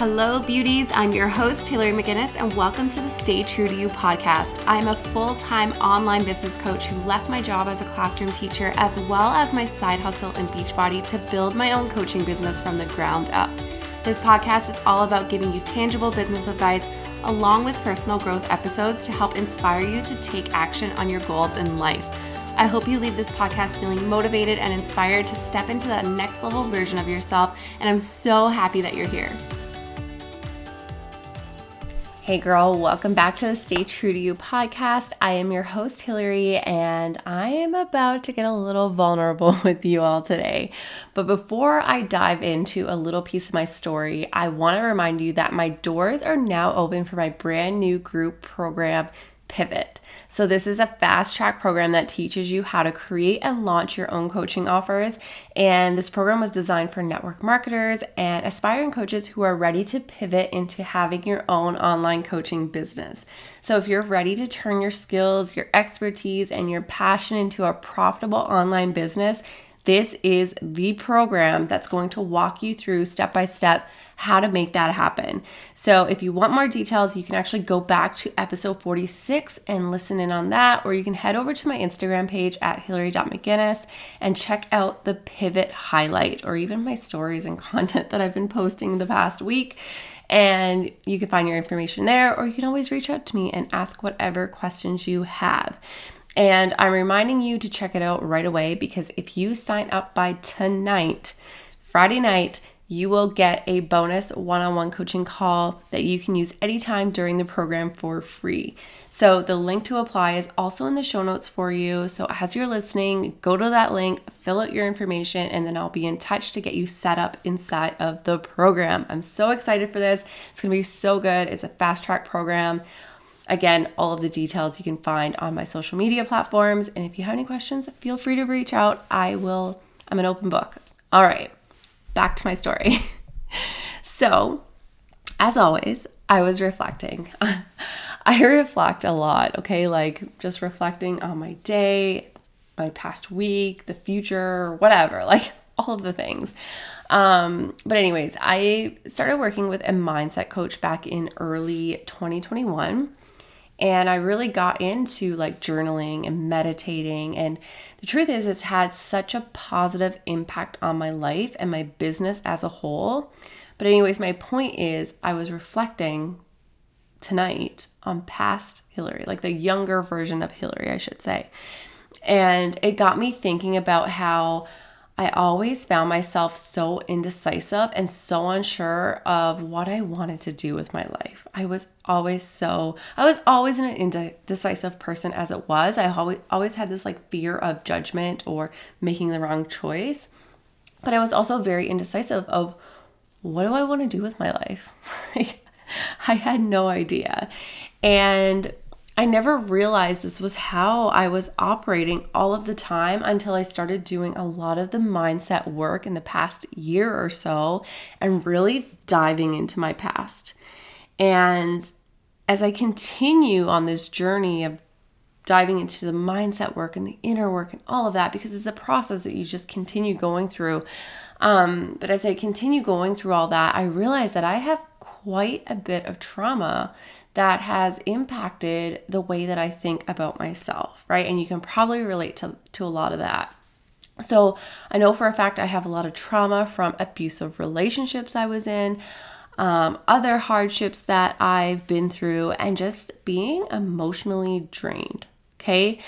Hello, beauties. I'm your host, Hillary McGinnis, and welcome to the Stay True to You podcast. I'm a full time online business coach who left my job as a classroom teacher as well as my side hustle in Beachbody to build my own coaching business from the ground up. This podcast is all about giving you tangible business advice along with personal growth episodes to help inspire you to take action on your goals in life. I hope you leave this podcast feeling motivated and inspired to step into that next level version of yourself, and I'm so happy that you're here. Hey girl, welcome back to the Stay True to You podcast. I am your host, Hillary, and I am about to get a little vulnerable with you all today. But before I dive into a little piece of my story, I want to remind you that my doors are now open for my brand new group program, Pivot. So, this is a fast track program that teaches you how to create and launch your own coaching offers. And this program was designed for network marketers and aspiring coaches who are ready to pivot into having your own online coaching business. So, if you're ready to turn your skills, your expertise, and your passion into a profitable online business, this is the program that's going to walk you through step by step how to make that happen. So, if you want more details, you can actually go back to episode 46 and listen in on that, or you can head over to my Instagram page at hillary.mcginnis and check out the pivot highlight or even my stories and content that I've been posting the past week. And you can find your information there, or you can always reach out to me and ask whatever questions you have. And I'm reminding you to check it out right away because if you sign up by tonight, Friday night, you will get a bonus one on one coaching call that you can use anytime during the program for free. So, the link to apply is also in the show notes for you. So, as you're listening, go to that link, fill out your information, and then I'll be in touch to get you set up inside of the program. I'm so excited for this. It's gonna be so good. It's a fast track program. Again, all of the details you can find on my social media platforms. And if you have any questions, feel free to reach out. I will, I'm an open book. All right back to my story. so, as always, I was reflecting. I reflect a lot, okay? Like just reflecting on my day, my past week, the future, whatever, like all of the things. Um, but, anyways, I started working with a mindset coach back in early 2021. And I really got into like journaling and meditating. And the truth is, it's had such a positive impact on my life and my business as a whole. But, anyways, my point is, I was reflecting tonight on past Hillary, like the younger version of Hillary, I should say. And it got me thinking about how I always found myself so indecisive and so unsure of what I wanted to do with my life. I was always so, I was always an indecisive person as it was. I always, always had this like fear of judgment or making the wrong choice. But I was also very indecisive of what do I want to do with my life? I had no idea. And I never realized this was how I was operating all of the time until I started doing a lot of the mindset work in the past year or so and really diving into my past. And as I continue on this journey of diving into the mindset work and the inner work and all of that, because it's a process that you just continue going through. Um, but as I continue going through all that, I realize that I have quite a bit of trauma that has impacted the way that I think about myself, right? And you can probably relate to, to a lot of that. So I know for a fact I have a lot of trauma from abusive relationships I was in, um, other hardships that I've been through, and just being emotionally drained. Okay.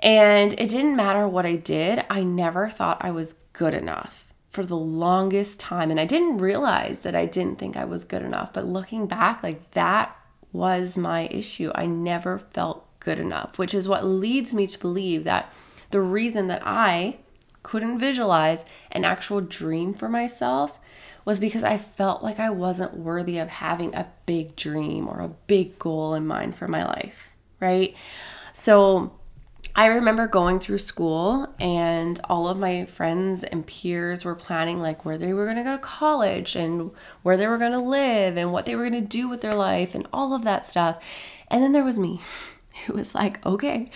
And it didn't matter what I did, I never thought I was good enough for the longest time. And I didn't realize that I didn't think I was good enough. But looking back, like that was my issue. I never felt good enough, which is what leads me to believe that the reason that I couldn't visualize an actual dream for myself was because I felt like I wasn't worthy of having a big dream or a big goal in mind for my life, right? So I remember going through school and all of my friends and peers were planning like where they were going to go to college and where they were going to live and what they were going to do with their life and all of that stuff. And then there was me who was like, okay,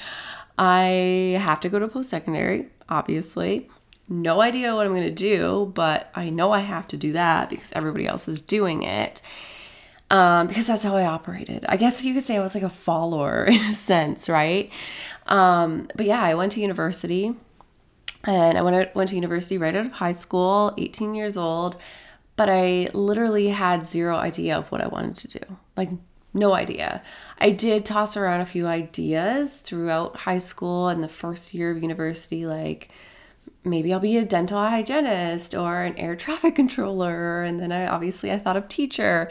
I have to go to post secondary, obviously. no idea what I'm going to do, but I know I have to do that because everybody else is doing it. Um, because that's how I operated. I guess you could say I was like a follower in a sense, right? Um, but yeah, I went to university and I went, went to university right out of high school, 18 years old, but I literally had zero idea of what I wanted to do. Like, no idea. I did toss around a few ideas throughout high school and the first year of university, like, maybe I'll be a dental hygienist or an air traffic controller. And then I obviously I thought of teacher.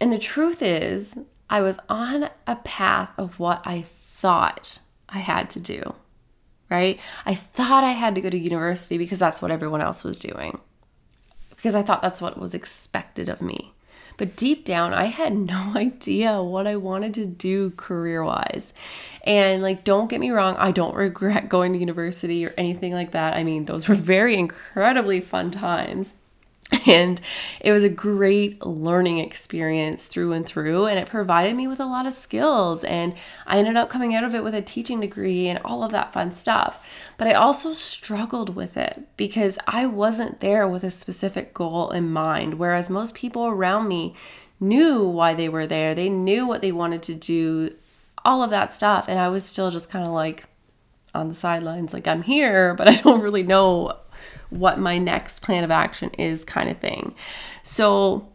And the truth is, I was on a path of what I thought I had to do, right? I thought I had to go to university because that's what everyone else was doing, because I thought that's what was expected of me. But deep down, I had no idea what I wanted to do career wise. And like, don't get me wrong, I don't regret going to university or anything like that. I mean, those were very incredibly fun times. And it was a great learning experience through and through. And it provided me with a lot of skills. And I ended up coming out of it with a teaching degree and all of that fun stuff. But I also struggled with it because I wasn't there with a specific goal in mind. Whereas most people around me knew why they were there, they knew what they wanted to do, all of that stuff. And I was still just kind of like, on the sidelines like I'm here but I don't really know what my next plan of action is kind of thing. So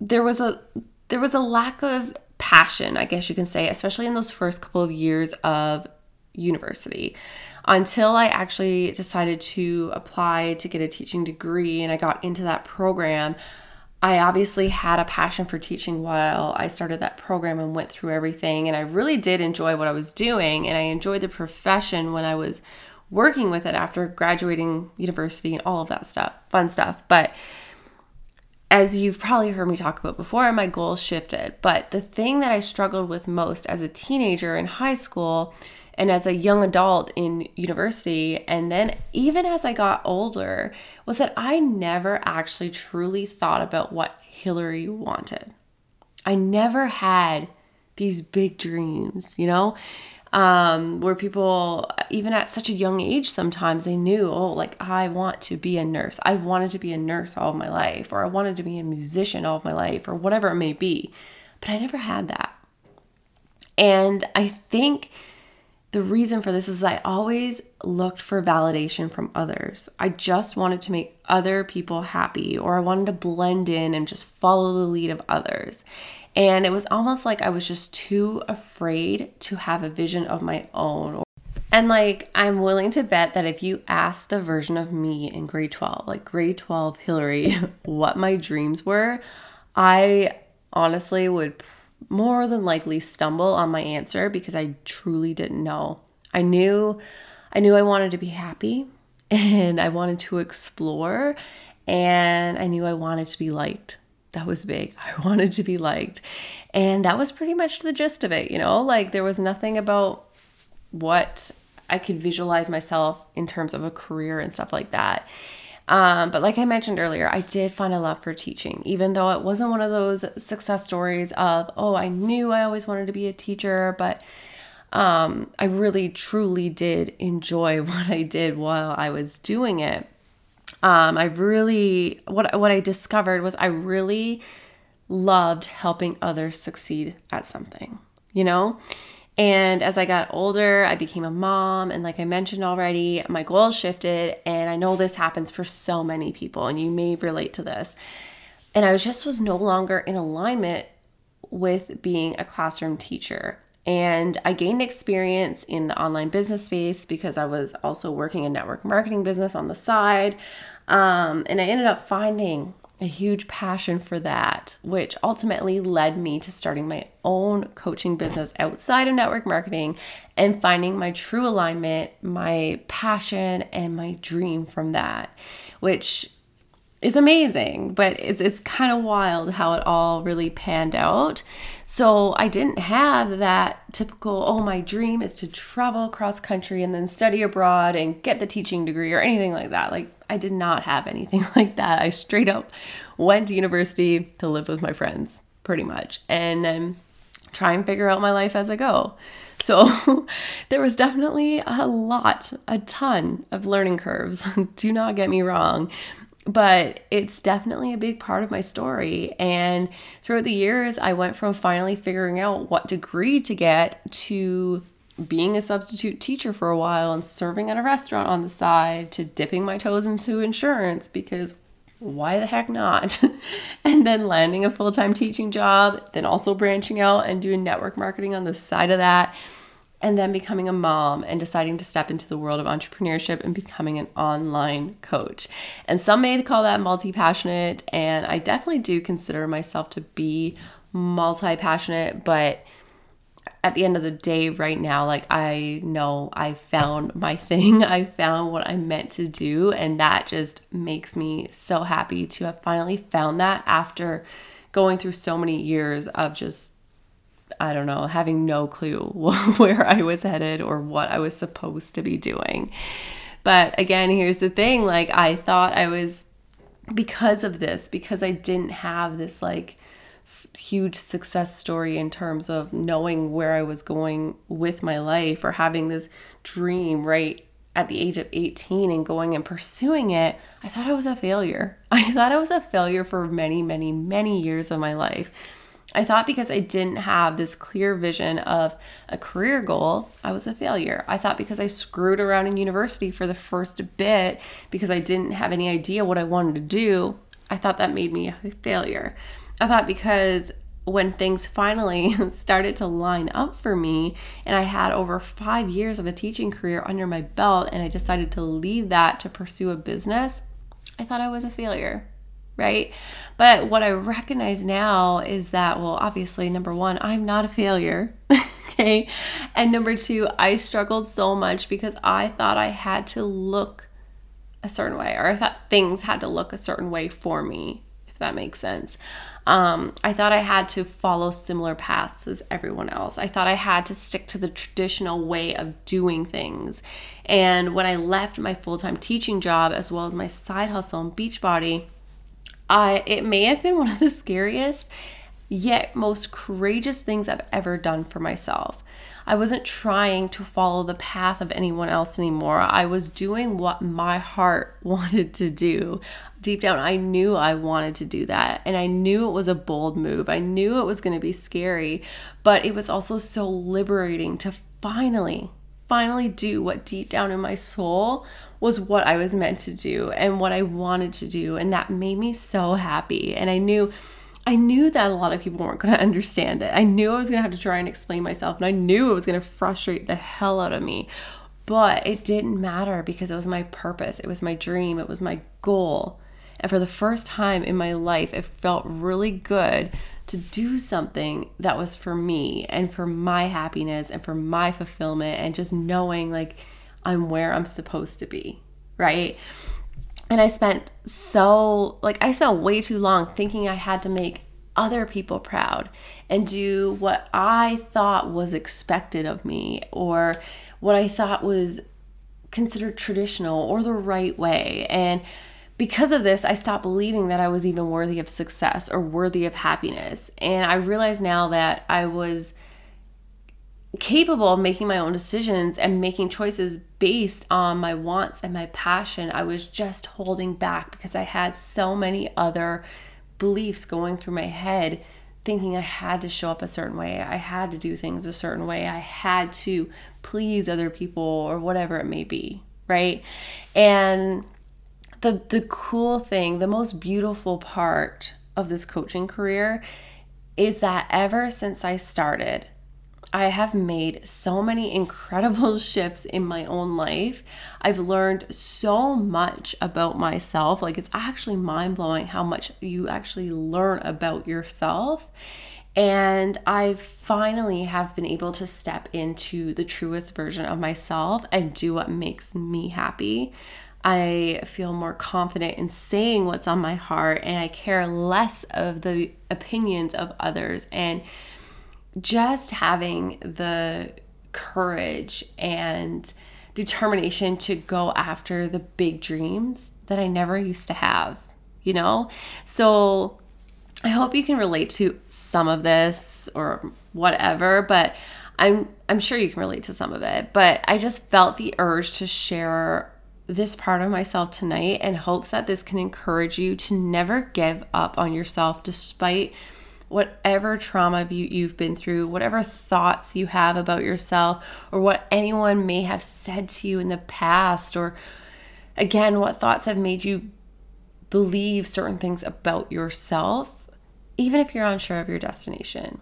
there was a there was a lack of passion, I guess you can say, especially in those first couple of years of university until I actually decided to apply to get a teaching degree and I got into that program. I obviously had a passion for teaching while I started that program and went through everything. And I really did enjoy what I was doing. And I enjoyed the profession when I was working with it after graduating university and all of that stuff, fun stuff. But as you've probably heard me talk about before, my goals shifted. But the thing that I struggled with most as a teenager in high school and as a young adult in university, and then even as I got older, was that I never actually truly thought about what Hillary wanted. I never had these big dreams, you know? Um, where people, even at such a young age, sometimes they knew, oh, like I want to be a nurse. I've wanted to be a nurse all my life, or I wanted to be a musician all my life, or whatever it may be. But I never had that. And I think the reason for this is I always looked for validation from others. I just wanted to make other people happy, or I wanted to blend in and just follow the lead of others. And it was almost like I was just too afraid to have a vision of my own. And like, I'm willing to bet that if you asked the version of me in grade 12, like grade 12 Hillary, what my dreams were, I honestly would more than likely stumble on my answer because I truly didn't know. I knew I knew I wanted to be happy and I wanted to explore and I knew I wanted to be liked that was big. I wanted to be liked. And that was pretty much the gist of it, you know? Like there was nothing about what I could visualize myself in terms of a career and stuff like that. Um, but like I mentioned earlier, I did find a love for teaching, even though it wasn't one of those success stories of, oh, I knew I always wanted to be a teacher, but um, I really truly did enjoy what I did while I was doing it um, I really what what I discovered was I really loved helping others succeed at something, you know? And as I got older, I became a mom. And like I mentioned already, my goals shifted. And I know this happens for so many people, and you may relate to this. And I just was no longer in alignment with being a classroom teacher. And I gained experience in the online business space because I was also working a network marketing business on the side. Um, and I ended up finding a huge passion for that, which ultimately led me to starting my own coaching business outside of network marketing and finding my true alignment, my passion, and my dream from that, which is amazing, but it's it's kind of wild how it all really panned out. So I didn't have that typical, oh, my dream is to travel across country and then study abroad and get the teaching degree or anything like that. Like I did not have anything like that. I straight up went to university to live with my friends, pretty much, and then try and figure out my life as I go. So there was definitely a lot, a ton of learning curves. Do not get me wrong. But it's definitely a big part of my story. And throughout the years, I went from finally figuring out what degree to get to being a substitute teacher for a while and serving at a restaurant on the side to dipping my toes into insurance because why the heck not? and then landing a full time teaching job, then also branching out and doing network marketing on the side of that, and then becoming a mom and deciding to step into the world of entrepreneurship and becoming an online coach. And some may call that multi passionate, and I definitely do consider myself to be multi passionate, but at the end of the day right now like i know i found my thing i found what i meant to do and that just makes me so happy to have finally found that after going through so many years of just i don't know having no clue where i was headed or what i was supposed to be doing but again here's the thing like i thought i was because of this because i didn't have this like huge success story in terms of knowing where I was going with my life or having this dream right at the age of 18 and going and pursuing it, I thought I was a failure. I thought I was a failure for many, many, many years of my life. I thought because I didn't have this clear vision of a career goal, I was a failure. I thought because I screwed around in university for the first bit because I didn't have any idea what I wanted to do, I thought that made me a failure. I thought because when things finally started to line up for me and I had over five years of a teaching career under my belt and I decided to leave that to pursue a business, I thought I was a failure, right? But what I recognize now is that, well, obviously, number one, I'm not a failure. okay. And number two, I struggled so much because I thought I had to look a certain way or I thought things had to look a certain way for me if that makes sense. Um, I thought I had to follow similar paths as everyone else. I thought I had to stick to the traditional way of doing things. And when I left my full time teaching job as well as my side hustle in Beachbody, It may have been one of the scariest yet most courageous things I've ever done for myself. I wasn't trying to follow the path of anyone else anymore. I was doing what my heart wanted to do. Deep down, I knew I wanted to do that. And I knew it was a bold move. I knew it was going to be scary, but it was also so liberating to finally, finally do what deep down in my soul was what I was meant to do and what I wanted to do. And that made me so happy. And I knew I knew that a lot of people weren't going to understand it. I knew I was going to have to try and explain myself, and I knew it was going to frustrate the hell out of me. But it didn't matter because it was my purpose, it was my dream, it was my goal. And for the first time in my life, it felt really good to do something that was for me and for my happiness and for my fulfillment and just knowing like I'm where I'm supposed to be, right? And I spent so, like, I spent way too long thinking I had to make other people proud and do what I thought was expected of me or what I thought was considered traditional or the right way. And because of this, I stopped believing that I was even worthy of success or worthy of happiness. And I realize now that I was capable of making my own decisions and making choices based on my wants and my passion. I was just holding back because I had so many other beliefs going through my head, thinking I had to show up a certain way, I had to do things a certain way, I had to please other people or whatever it may be, right? And the the cool thing, the most beautiful part of this coaching career is that ever since I started, I have made so many incredible shifts in my own life. I've learned so much about myself. Like, it's actually mind blowing how much you actually learn about yourself. And I finally have been able to step into the truest version of myself and do what makes me happy. I feel more confident in saying what's on my heart, and I care less of the opinions of others. And just having the courage and determination to go after the big dreams that I never used to have, you know? So I hope you can relate to some of this or whatever, but I'm I'm sure you can relate to some of it, but I just felt the urge to share this part of myself tonight in hopes that this can encourage you to never give up on yourself despite whatever trauma you, you've been through, whatever thoughts you have about yourself, or what anyone may have said to you in the past, or again, what thoughts have made you believe certain things about yourself, even if you're unsure of your destination.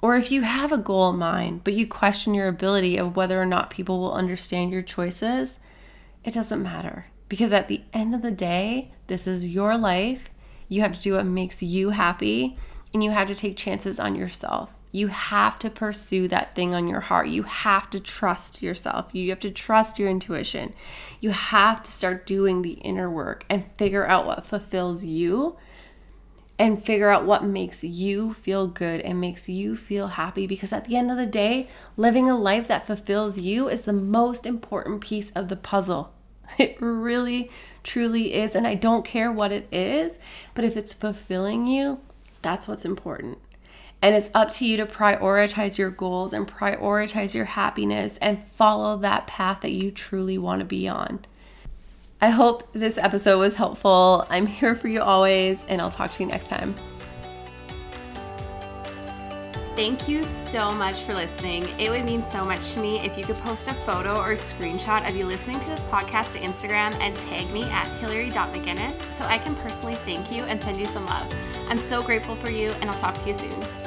Or if you have a goal in mind, but you question your ability of whether or not people will understand your choices, it doesn't matter. Because at the end of the day, this is your life. You have to do what makes you happy and you have to take chances on yourself. You have to pursue that thing on your heart. You have to trust yourself. You have to trust your intuition. You have to start doing the inner work and figure out what fulfills you and figure out what makes you feel good and makes you feel happy because at the end of the day, living a life that fulfills you is the most important piece of the puzzle. It really, truly is. And I don't care what it is, but if it's fulfilling you, that's what's important. And it's up to you to prioritize your goals and prioritize your happiness and follow that path that you truly want to be on. I hope this episode was helpful. I'm here for you always, and I'll talk to you next time. Thank you so much for listening. It would mean so much to me if you could post a photo or screenshot of you listening to this podcast to Instagram and tag me at hillary.mcginnis so I can personally thank you and send you some love. I'm so grateful for you, and I'll talk to you soon.